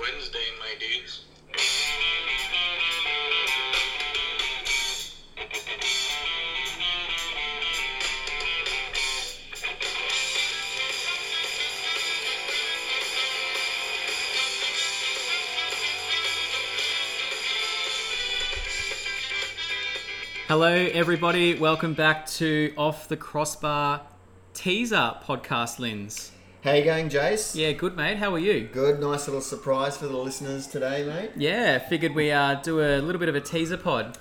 Wednesday, my dudes. Hello, everybody. Welcome back to Off the Crossbar teaser podcast, Lins. How you going, Jace? Yeah, good, mate. How are you? Good. Nice little surprise for the listeners today, mate. Yeah, figured we uh, do a little bit of a teaser pod.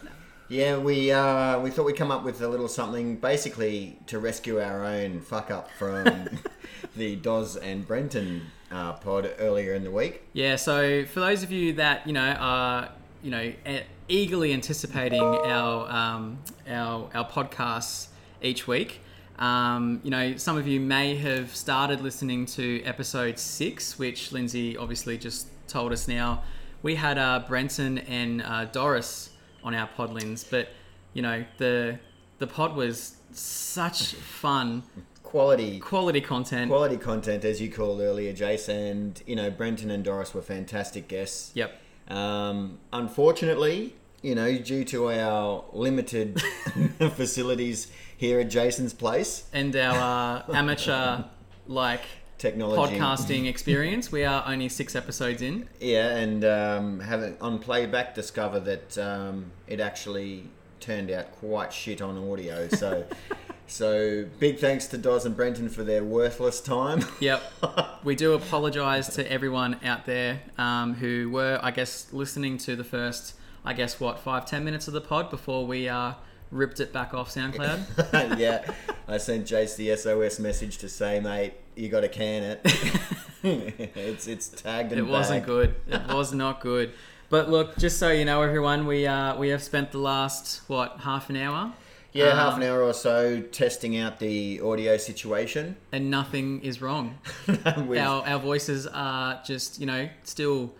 Yeah, we uh, we thought we'd come up with a little something, basically to rescue our own fuck up from the Doz and Brenton uh, pod earlier in the week. Yeah, so for those of you that you know are you know eagerly anticipating our um, our our podcasts each week, um, you know some of you may have started listening to episode six, which Lindsay obviously just told us now. We had uh, Brenton and uh, Doris on our podlins, but you know the the pod was such fun, Quality. quality content. Quality content, as you called earlier, Jason. and you know Brenton and Doris were fantastic guests. Yep. Um, unfortunately, you know, due to our limited facilities here at Jason's place, and our uh, amateur like technology podcasting experience. We are only six episodes in. Yeah, and um, having on playback discover that um, it actually turned out quite shit on audio. So, so big thanks to Doz and Brenton for their worthless time. Yep. we do apologise to everyone out there um, who were, I guess, listening to the first, I guess, what five ten minutes of the pod before we uh, ripped it back off SoundCloud. yeah, I sent Jace the SOS message to say, mate, you got to can it. it's it's tagged and it wasn't good. It was not good. But look, just so you know, everyone, we uh, we have spent the last what half an hour. Yeah, half um, an hour or so testing out the audio situation. and nothing is wrong. Our our voices are just you know still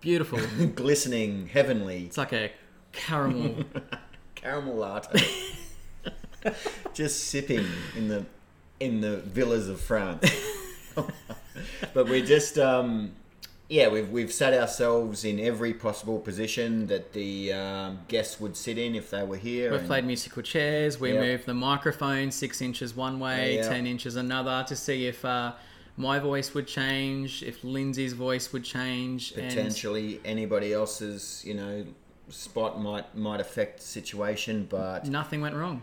beautiful. glistening, heavenly It's like a caramel. caramel latte. Just sipping in the in the villas of France. but we're just um, yeah, we've we've sat ourselves in every possible position that the um, guests would sit in if they were here. We've and- played musical chairs. We Yep. moved the microphone six inches one way, Yeah. ten inches another, to see if uh, my voice would change, if Lindsay's voice would change, and potentially anybody else's you know spot might might affect the situation, but nothing went wrong.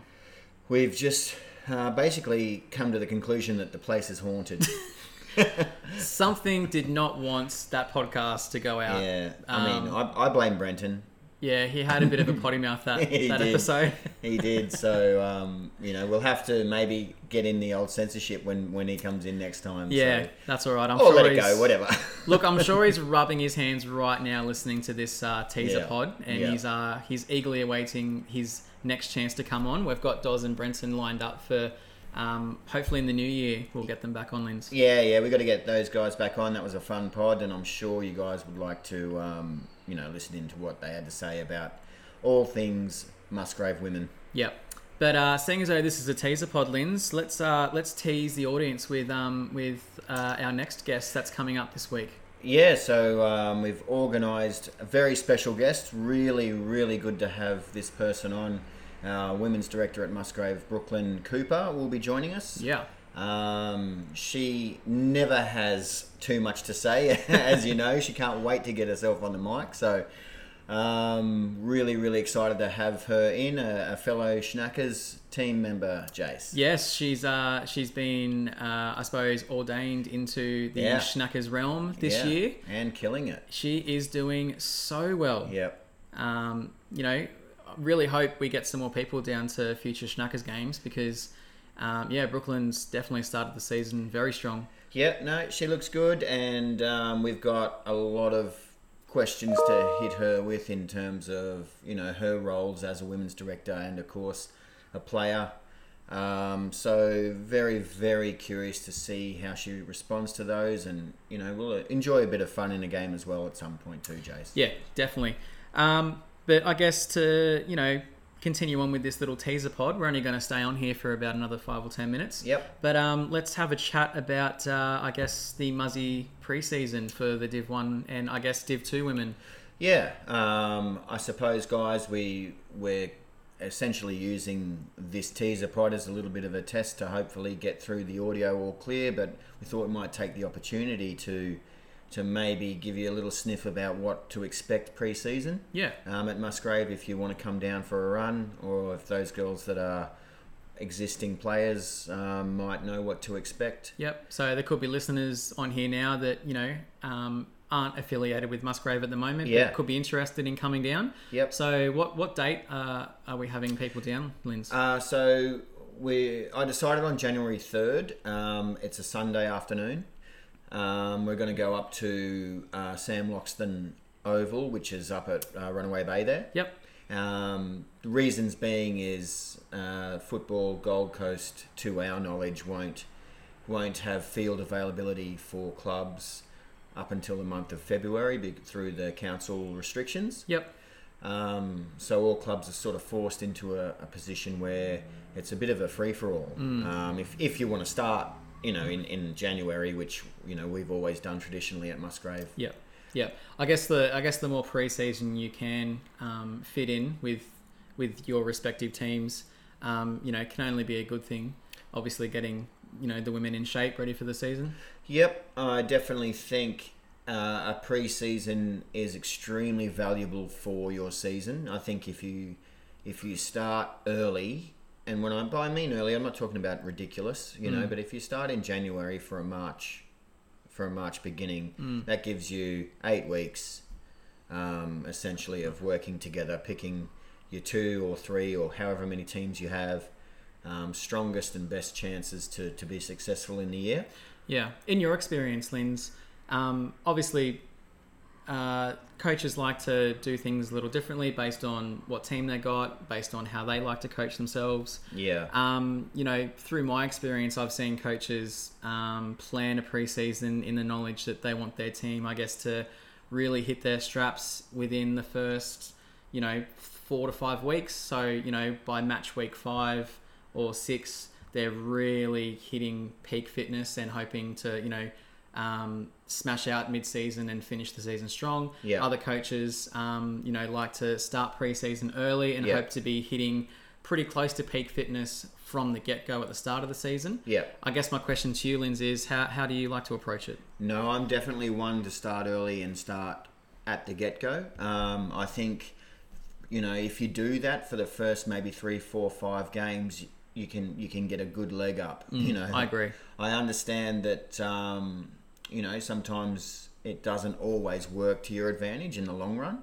we've just uh, basically come to the conclusion that the place is haunted. Something did not want that podcast to go out. yeah, I mean, Um, I, I blame Brenton. Yeah, he had a bit of a potty mouth that, He that did. episode. He did. So um, you know, we'll have to maybe get in the old censorship when when he comes in next time. yeah, so. that's all right. I'm or sure let it go, whatever. Look, I'm sure he's rubbing his hands right now listening to this uh, teaser Yeah. pod, and Yeah. he's uh, he's eagerly awaiting his next chance to come on. We've got Doz and Brenton lined up for um, hopefully in the new year we'll get them back on Lens. yeah, yeah, we got to get those guys back on. That was a fun pod, and I'm sure you guys would like to, um, you know, listening to what they had to say about all things Musgrave women. Yep. But uh, seeing as though this is a teaser pod, Lens, let's uh, let's tease the audience with um, with uh, our next guest that's coming up this week. Yeah, so um, we've organised a very special guest. Really, really good to have this person on. Our women's director at Musgrave, Brooklyn Cooper, will be joining us. Yeah. Um, she never has too much to say, as you know. She can't wait to get herself on the mic. So, um, really, really excited to have her in, a, a fellow Schnackers team member, Jace. Yes, she's uh, she's been uh, I suppose ordained into the Yeah. Schnackers realm this Yeah, year. And killing it. She is doing so well. Yep. Um, you know, I really hope we get some more people down to future Schnackers games because, um, yeah, Brooklyn's definitely started the season very strong. Yeah, no, she looks good, and um, we've got a lot of questions to hit her with in terms of you know her roles as a women's director and of course a player. Um, so very very curious to see how she responds to those, and you know we'll enjoy a bit of fun in the game as well at some point too, Jace. Yeah, definitely. Um, but I guess to you know continue on with this little teaser pod. We're only going to stay on here for about another five or ten minutes. Yep. But um, let's have a chat about, uh, I guess, the Muzzy preseason for the Div 1 and I guess Div 2 women. Yeah, um, I suppose, guys, we we're essentially using this teaser pod as a little bit of a test to hopefully get through the audio all clear. But we thought we might take the opportunity to to maybe give you a little sniff about what to expect pre-season Yeah. um, at Musgrave if you want to come down for a run, or if those girls that are existing players um, might know what to expect. Yep. So there could be listeners on here now that, you know, um, aren't affiliated with Musgrave at the moment, Yeah. but could be interested in coming down. Yep. So what, what date uh, are we having people down, Linz? Uh, so we, I decided on January third. Um, it's a Sunday afternoon. Um, we're going to go up to uh, Sam Loxton Oval, which is up at uh, Runaway Bay there. yep. Um, the reasons being is uh, football Gold Coast, to our knowledge, won't won't have field availability for clubs up until the month of February through the council restrictions. Yep. Um, so all clubs are sort of forced into a, a position where it's a bit of a free for all. Um, if, if you want to start, you know, in, in January, which you know we've always done traditionally at Musgrave. Yeah, yeah. I guess the I guess the more pre-season you can um, fit in with with your respective teams, um, you know, can only be a good thing. Obviously, getting you know the women in shape, ready for the season. Yep, I definitely think uh, a pre-season is extremely valuable for your season. I think if you if you start early, and when I by I mean early, I'm not talking about ridiculous, you know, but if you start in January for a March for a March beginning, that gives you eight weeks um, essentially of working together, picking your two or three or however many teams you have. Um, strongest and best chances to, to be successful in the year. Yeah. In your experience, Linz, um, obviously, uh, coaches like to do things a little differently based on what team they got, based on how they like to coach themselves. Yeah. Um, you know, through my experience, I've seen coaches um, plan a preseason in the knowledge that they want their team, I guess, to really hit their straps within the first, you know, four to five weeks. So, you know, by match week five or six, they're really hitting peak fitness and hoping to, you know, um, smash out mid-season and finish the season strong. Yeah. Other coaches, um, you know, like to start pre-season early and Yeah. hope to be hitting pretty close to peak fitness from the get-go at the start of the season. Yeah. I guess my question to you, Linz, is how, how do you like to approach it? No, I'm definitely one to start early and start at the get go. Um, I think, you know, if you do that for the first maybe three, four, five games, you can you can get a good leg up. you know, I agree. I understand that um, you know sometimes it doesn't always work to your advantage in the long run,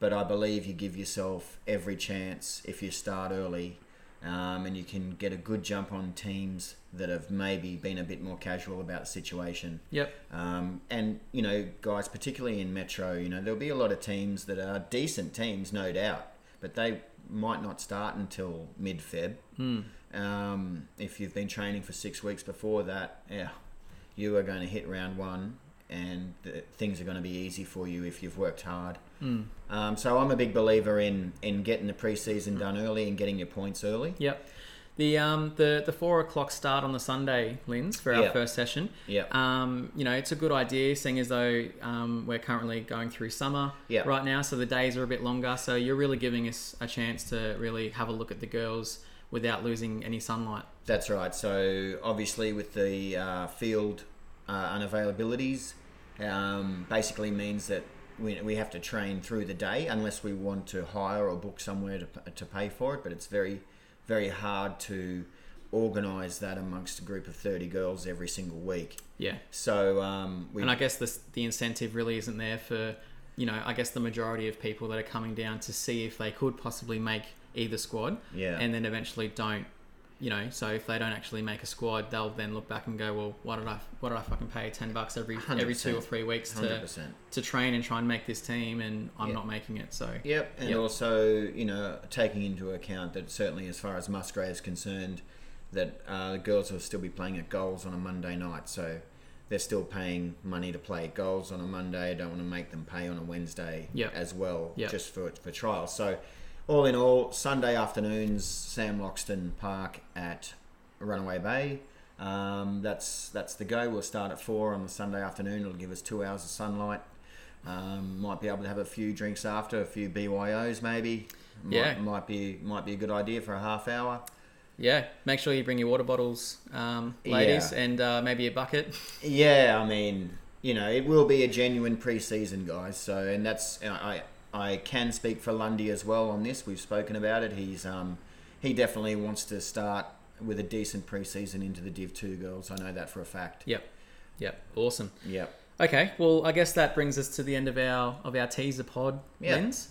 but I believe you give yourself every chance if you start early, um, and you can get a good jump on teams that have maybe been a bit more casual about the situation. Yep. Um, and you know, guys, particularly in Metro, you know, there'll be a lot of teams that are decent teams, no doubt, but they might not start until mid Feb. Um, if you've been training for six weeks before that, yeah, you are going to hit round one, and the, things are going to be easy for you if you've worked hard. Um, so I'm a big believer in in getting the preseason done early and getting your points early. Yep. The um the the four o'clock start on the Sunday, Linz, for our Yeah. first session. Yeah. Um, you know, it's a good idea, seeing as though um, we're currently going through summer Yeah. right now, so the days are a bit longer. So you're really giving us a chance to really have a look at the girls without losing any sunlight. That's right. So obviously, with the uh, field uh, unavailabilities, um, basically means that we, we have to train through the day unless we want to hire or book somewhere to, to pay for it. But it's very, very hard to organise that amongst a group of thirty girls every single week. Yeah. So um, we And I guess the the incentive really isn't there for, you know, I guess the majority of people that are coming down to see if they could possibly make either squad, Yeah. and then eventually don't. You know, so if they don't actually make a squad, they'll then look back and go, "Well, why did I? Why did I fucking pay ten bucks every every two or three weeks to percent. to train and try and make this team, and I'm Yeah. not making it." So Yep, and Yep. also you know taking into account that certainly as far as Musgrave is concerned, that uh, the girls will still be playing at goals on a Monday night, so they're still paying money to play at goals on a Monday. I don't want to make them pay on a Wednesday Yep. as well, Yep. just for for trials. So all in all, Sunday afternoons, Sam Loxton Park at Runaway Bay. Um, that's that's the go. We'll start at four on the Sunday afternoon. It'll give us two hours of sunlight. Um, might be able to have a few drinks after, a few BYOs maybe. Might, Yeah. might be might be a good idea for a half hour. Yeah, make sure you bring your water bottles, um, ladies, Yeah. and uh, maybe a bucket. Yeah, I mean, you know, it will be a genuine pre-season, guys. So, and that's I I can speak for Lundy as well on this. We've spoken about it. He's um he definitely wants to start with a decent pre-season into the Div Two girls. I know that for a fact. Yep, yep, awesome. Yep. Okay, well, I guess that brings us to the end of our of our teaser pod, Yeah. Lens.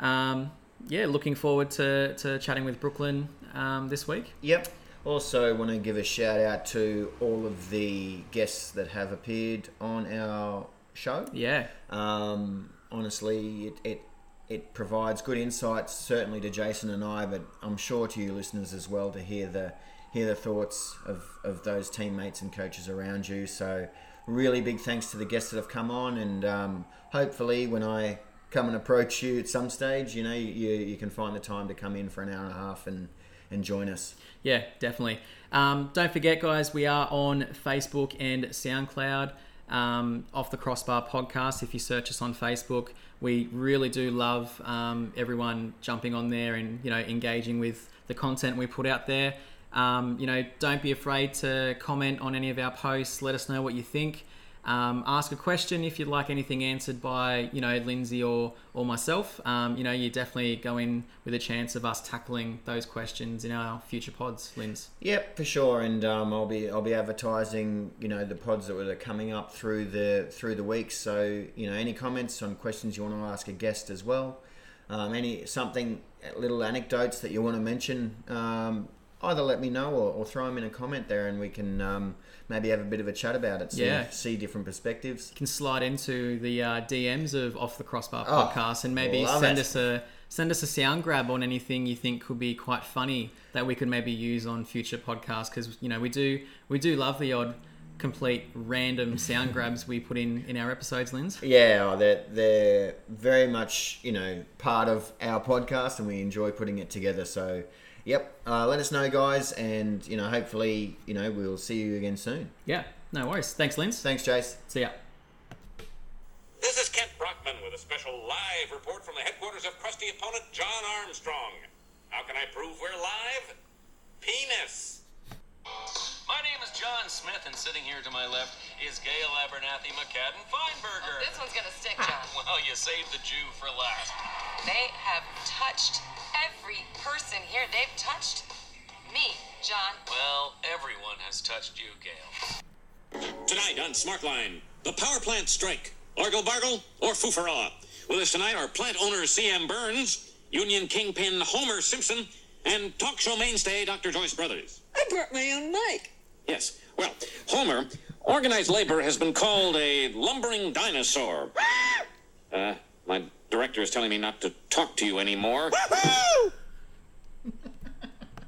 Um, yeah, looking forward to, to chatting with Brooklyn um, this week. Yep. Also, want to give a shout out to all of the guests that have appeared on our show. Yeah, Um, honestly, it, it it provides good insights, certainly to Jason and I, but I'm sure to you listeners as well to hear the hear the thoughts of, of those teammates and coaches around you. So, really big thanks to the guests that have come on, and um, hopefully, when I come and approach you at some stage, you know, you, you can find the time to come in for an hour and a half and and join us. yeah, definitely. Um, don't forget, guys, we are on Facebook and SoundCloud. Um, off the crossbar podcast. If you search us on Facebook, we really do love um, everyone jumping on there and you know engaging with the content we put out there. Um, you know, don't be afraid to comment on any of our posts. Let us know what you think. Um, ask a question if you'd like anything answered by you know Lindsay or or myself. Um, you know, you definitely go in with a chance of us tackling those questions in our future pods, Linz. Yep, for sure, and um, I'll be I'll be advertising, you know, the pods that are coming up through the through the week. So you know, any comments on questions you want to ask a guest as well, um, any something little anecdotes that you want to mention, um, either let me know or, or throw them in a comment there, and we can um, maybe have a bit of a chat about it. See, Yeah. see different perspectives. You can slide into the uh, DMs of Off the Crossbar Oh, podcast and maybe send it. us a send us a sound grab on anything you think could be quite funny that we could maybe use on future podcasts because you know we do we do love the odd complete random sound grabs we put in in our episodes, Linz. Yeah, oh, they're they're very much you know part of our podcast, and we enjoy putting it together. So, yep, uh, let us know, guys, and you know, hopefully, you know, we'll see you again soon. Yeah, no worries. Thanks, Linz. Thanks, Jace. See ya. This is Kent Brockman with a special live report from the headquarters of crusty opponent John Armstrong. How can I prove we're live? Penis. My name is John Smith, and sitting here to my left is Gail Abernathy McCadden Feinberger. This one's gonna stick, John. Well, you saved the Jew for last. They have touched every person here. They've touched me, John. Well, everyone has touched you, Gail. Tonight on Smartline, the power plant strike. Argle Bargle or Foofaraw. With us tonight are plant owner C.M. Burns, union kingpin Homer Simpson, and talk show mainstay Dr. Joyce Brothers. I brought my own mic. Yes. Well, Homer, organized labor has been called a lumbering dinosaur. Uh, my director is telling me not to talk to you anymore. Woo!